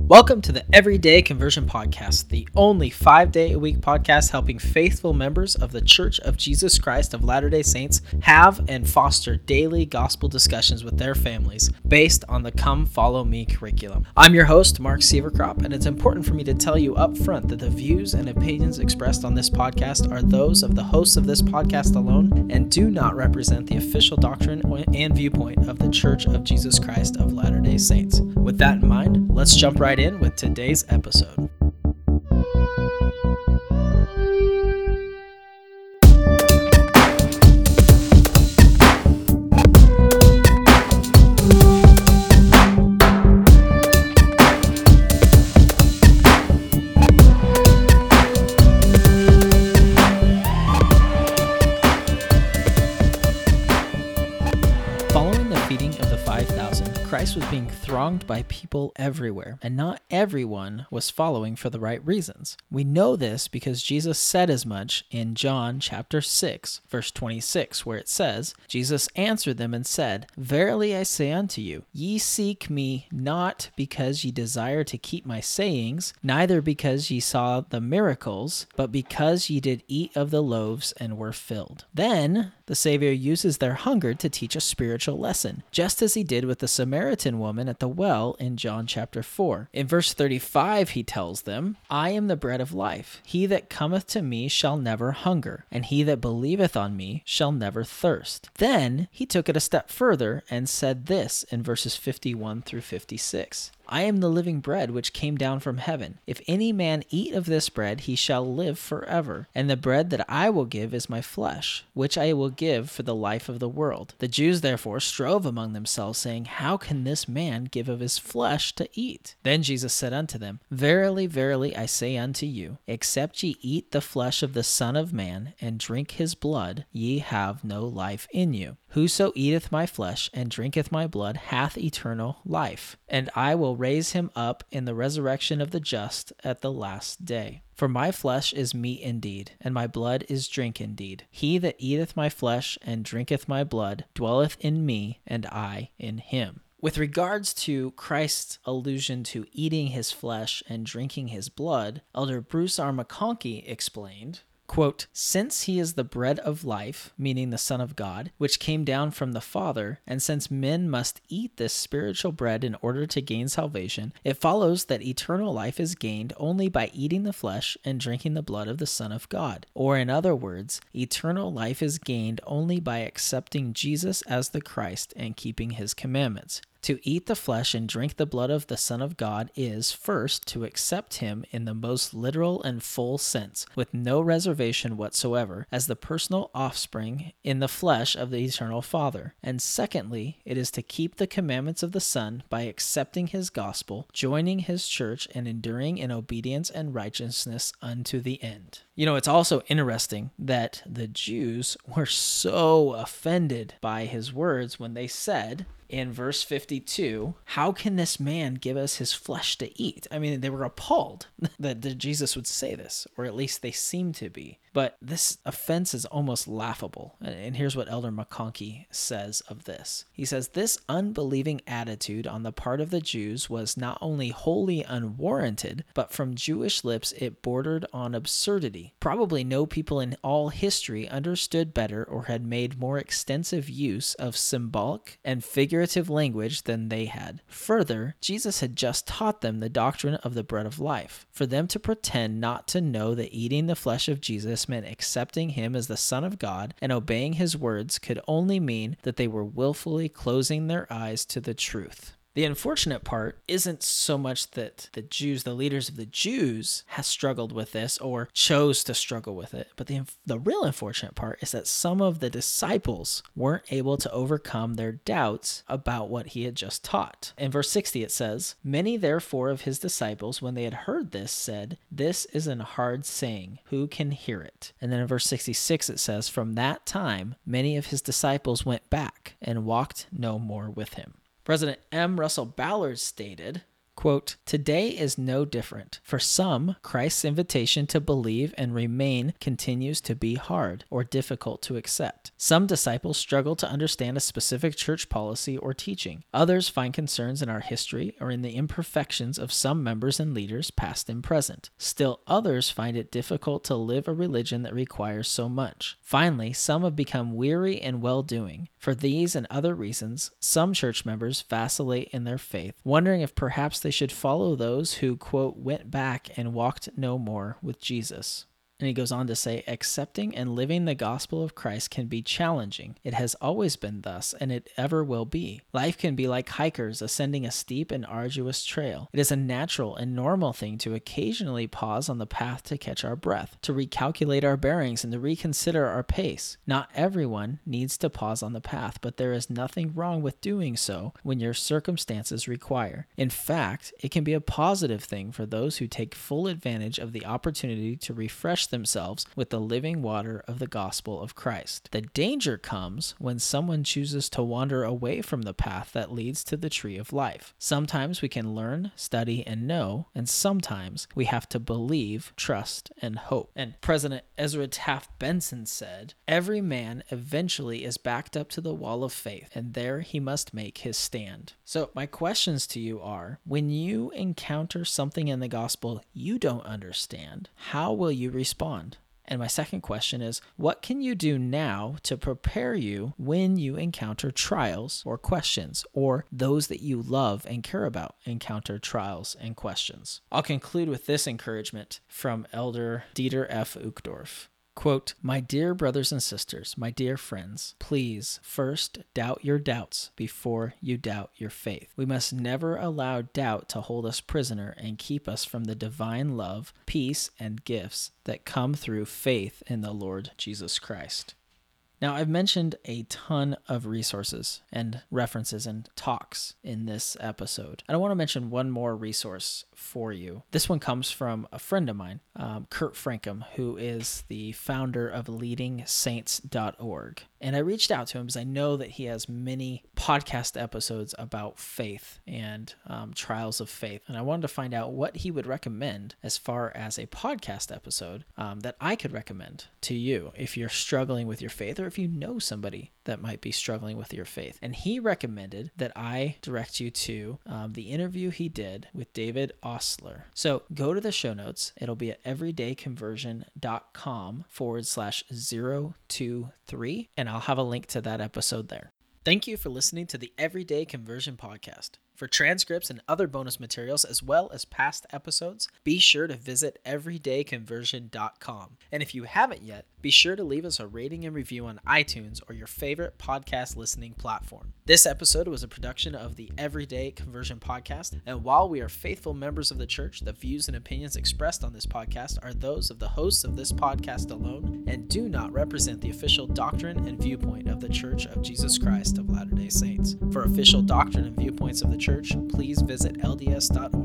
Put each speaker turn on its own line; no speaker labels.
Welcome to the Everyday Conversion Podcast, the only five day a week podcast helping faithful members of the Church of Jesus Christ of Latter day Saints have and foster daily gospel discussions with their families based on the Come Follow Me curriculum. I'm your host, Mark Sieverkrop, and it's important for me to tell you up front that the views and opinions expressed on this podcast are those of the hosts of this podcast alone and do not represent the official doctrine and viewpoint of the Church of Jesus Christ of Latter day Saints. With that in mind, let's jump right in with today's episode. 5,000, Christ was being thronged by people everywhere, and not everyone was following for the right reasons. We know this because Jesus said as much in John chapter 6, verse 26, where it says, Jesus answered them and said, Verily I say unto you, ye seek me not because ye desire to keep my sayings, neither because ye saw the miracles, but because ye did eat of the loaves and were filled. Then the Savior uses their hunger to teach a spiritual lesson, just as he did with the Samaritan woman at the well in John chapter 4. In verse 35, he tells them, I am the bread of life. He that cometh to me shall never hunger, and he that believeth on me shall never thirst. Then he took it a step further and said this in verses 51 through 56. I am the living bread which came down from heaven. If any man eat of this bread, he shall live forever. And the bread that I will give is my flesh, which I will give for the life of the world. The Jews therefore strove among themselves, saying, How can this man give of his flesh to eat? Then Jesus said unto them, Verily, verily, I say unto you, except ye eat the flesh of the Son of Man, and drink his blood, ye have no life in you. Whoso eateth my flesh and drinketh my blood hath eternal life, and I will raise him up in the resurrection of the just at the last day. For my flesh is meat indeed, and my blood is drink indeed. He that eateth my flesh and drinketh my blood dwelleth in me, and I in him. With regards to Christ's allusion to eating his flesh and drinking his blood, Elder Bruce R. McConkie explained Quote, Since he is the bread of life, meaning the Son of God, which came down from the Father, and since men must eat this spiritual bread in order to gain salvation, it follows that eternal life is gained only by eating the flesh and drinking the blood of the Son of God. Or, in other words, eternal life is gained only by accepting Jesus as the Christ and keeping his commandments. To eat the flesh and drink the blood of the Son of God is, first, to accept him in the most literal and full sense, with no reservation whatsoever, as the personal offspring in the flesh of the eternal Father. And secondly, it is to keep the commandments of the Son by accepting his gospel, joining his church, and enduring in obedience and righteousness unto the end. You know, it's also interesting that the Jews were so offended by his words when they said, in verse 52, how can this man give us his flesh to eat? I mean, they were appalled that Jesus would say this, or at least they seem to be. But this offense is almost laughable. And here's what Elder McConkie says of this. He says, This unbelieving attitude on the part of the Jews was not only wholly unwarranted, but from Jewish lips it bordered on absurdity. Probably no people in all history understood better or had made more extensive use of symbolic and figurative language than they had. Further, Jesus had just taught them the doctrine of the bread of life. For them to pretend not to know that eating the flesh of Jesus meant accepting him as the Son of God and obeying his words could only mean that they were willfully closing their eyes to the truth. The unfortunate part isn't so much that the Jews, the leaders of the Jews, has struggled with this or chose to struggle with it, but the the real unfortunate part is that some of the disciples weren't able to overcome their doubts about what he had just taught. In verse 60 it says, "Many therefore of his disciples when they had heard this said, this is an hard saying, who can hear it?" And then in verse 66 it says, "From that time many of his disciples went back and walked no more with him." President M. Russell Ballard stated, Quote, Today is no different. For some, Christ's invitation to believe and remain continues to be hard or difficult to accept. Some disciples struggle to understand a specific church policy or teaching. Others find concerns in our history or in the imperfections of some members and leaders, past and present. Still, others find it difficult to live a religion that requires so much. Finally, some have become weary in well doing. For these and other reasons, some church members vacillate in their faith, wondering if perhaps they should follow those who, quote, went back and walked no more with Jesus. And he goes on to say, accepting and living the gospel of Christ can be challenging. It has always been thus, and it ever will be. Life can be like hikers ascending a steep and arduous trail. It is a natural and normal thing to occasionally pause on the path to catch our breath, to recalculate our bearings, and to reconsider our pace. Not everyone needs to pause on the path, but there is nothing wrong with doing so when your circumstances require. In fact, it can be a positive thing for those who take full advantage of the opportunity to refresh themselves with the living water of the gospel of Christ. The danger comes when someone chooses to wander away from the path that leads to the tree of life. Sometimes we can learn, study, and know, and sometimes we have to believe, trust, and hope. And President Ezra Taft Benson said, Every man eventually is backed up to the wall of faith, and there he must make his stand. So, my questions to you are when you encounter something in the gospel you don't understand, how will you respond? Respond? And my second question is what can you do now to prepare you when you encounter trials or questions, or those that you love and care about encounter trials and questions? I'll conclude with this encouragement from Elder Dieter F. Uchtdorf. Quote, My dear brothers and sisters, my dear friends, please first doubt your doubts before you doubt your faith. We must never allow doubt to hold us prisoner and keep us from the divine love, peace, and gifts that come through faith in the Lord Jesus Christ. Now, I've mentioned a ton of resources and references and talks in this episode. And I want to mention one more resource for you. This one comes from a friend of mine, um, Kurt Francom, who is the founder of leadingsaints.org. And I reached out to him because I know that he has many podcast episodes about faith and um, trials of faith. And I wanted to find out what he would recommend as far as a podcast episode um, that I could recommend to you if you're struggling with your faith or if you know somebody that might be struggling with your faith. And he recommended that I direct you to um, the interview he did with David Ostler. So go to the show notes. It'll be at everydayconversion.com forward slash 023. And I'll have a link to that episode there. Thank you for listening to the Everyday Conversion Podcast. For transcripts and other bonus materials, as well as past episodes, be sure to visit everydayconversion.com. And if you haven't yet, be sure to leave us a rating and review on iTunes or your favorite podcast listening platform. This episode was a production of the Everyday Conversion Podcast, and while we are faithful members of the church, the views and opinions expressed on this podcast are those of the hosts of this podcast alone and do not represent the official doctrine and viewpoint of the Church of Jesus Christ of Latter day Saints. For official doctrine and viewpoints of the church, please visit LDS.org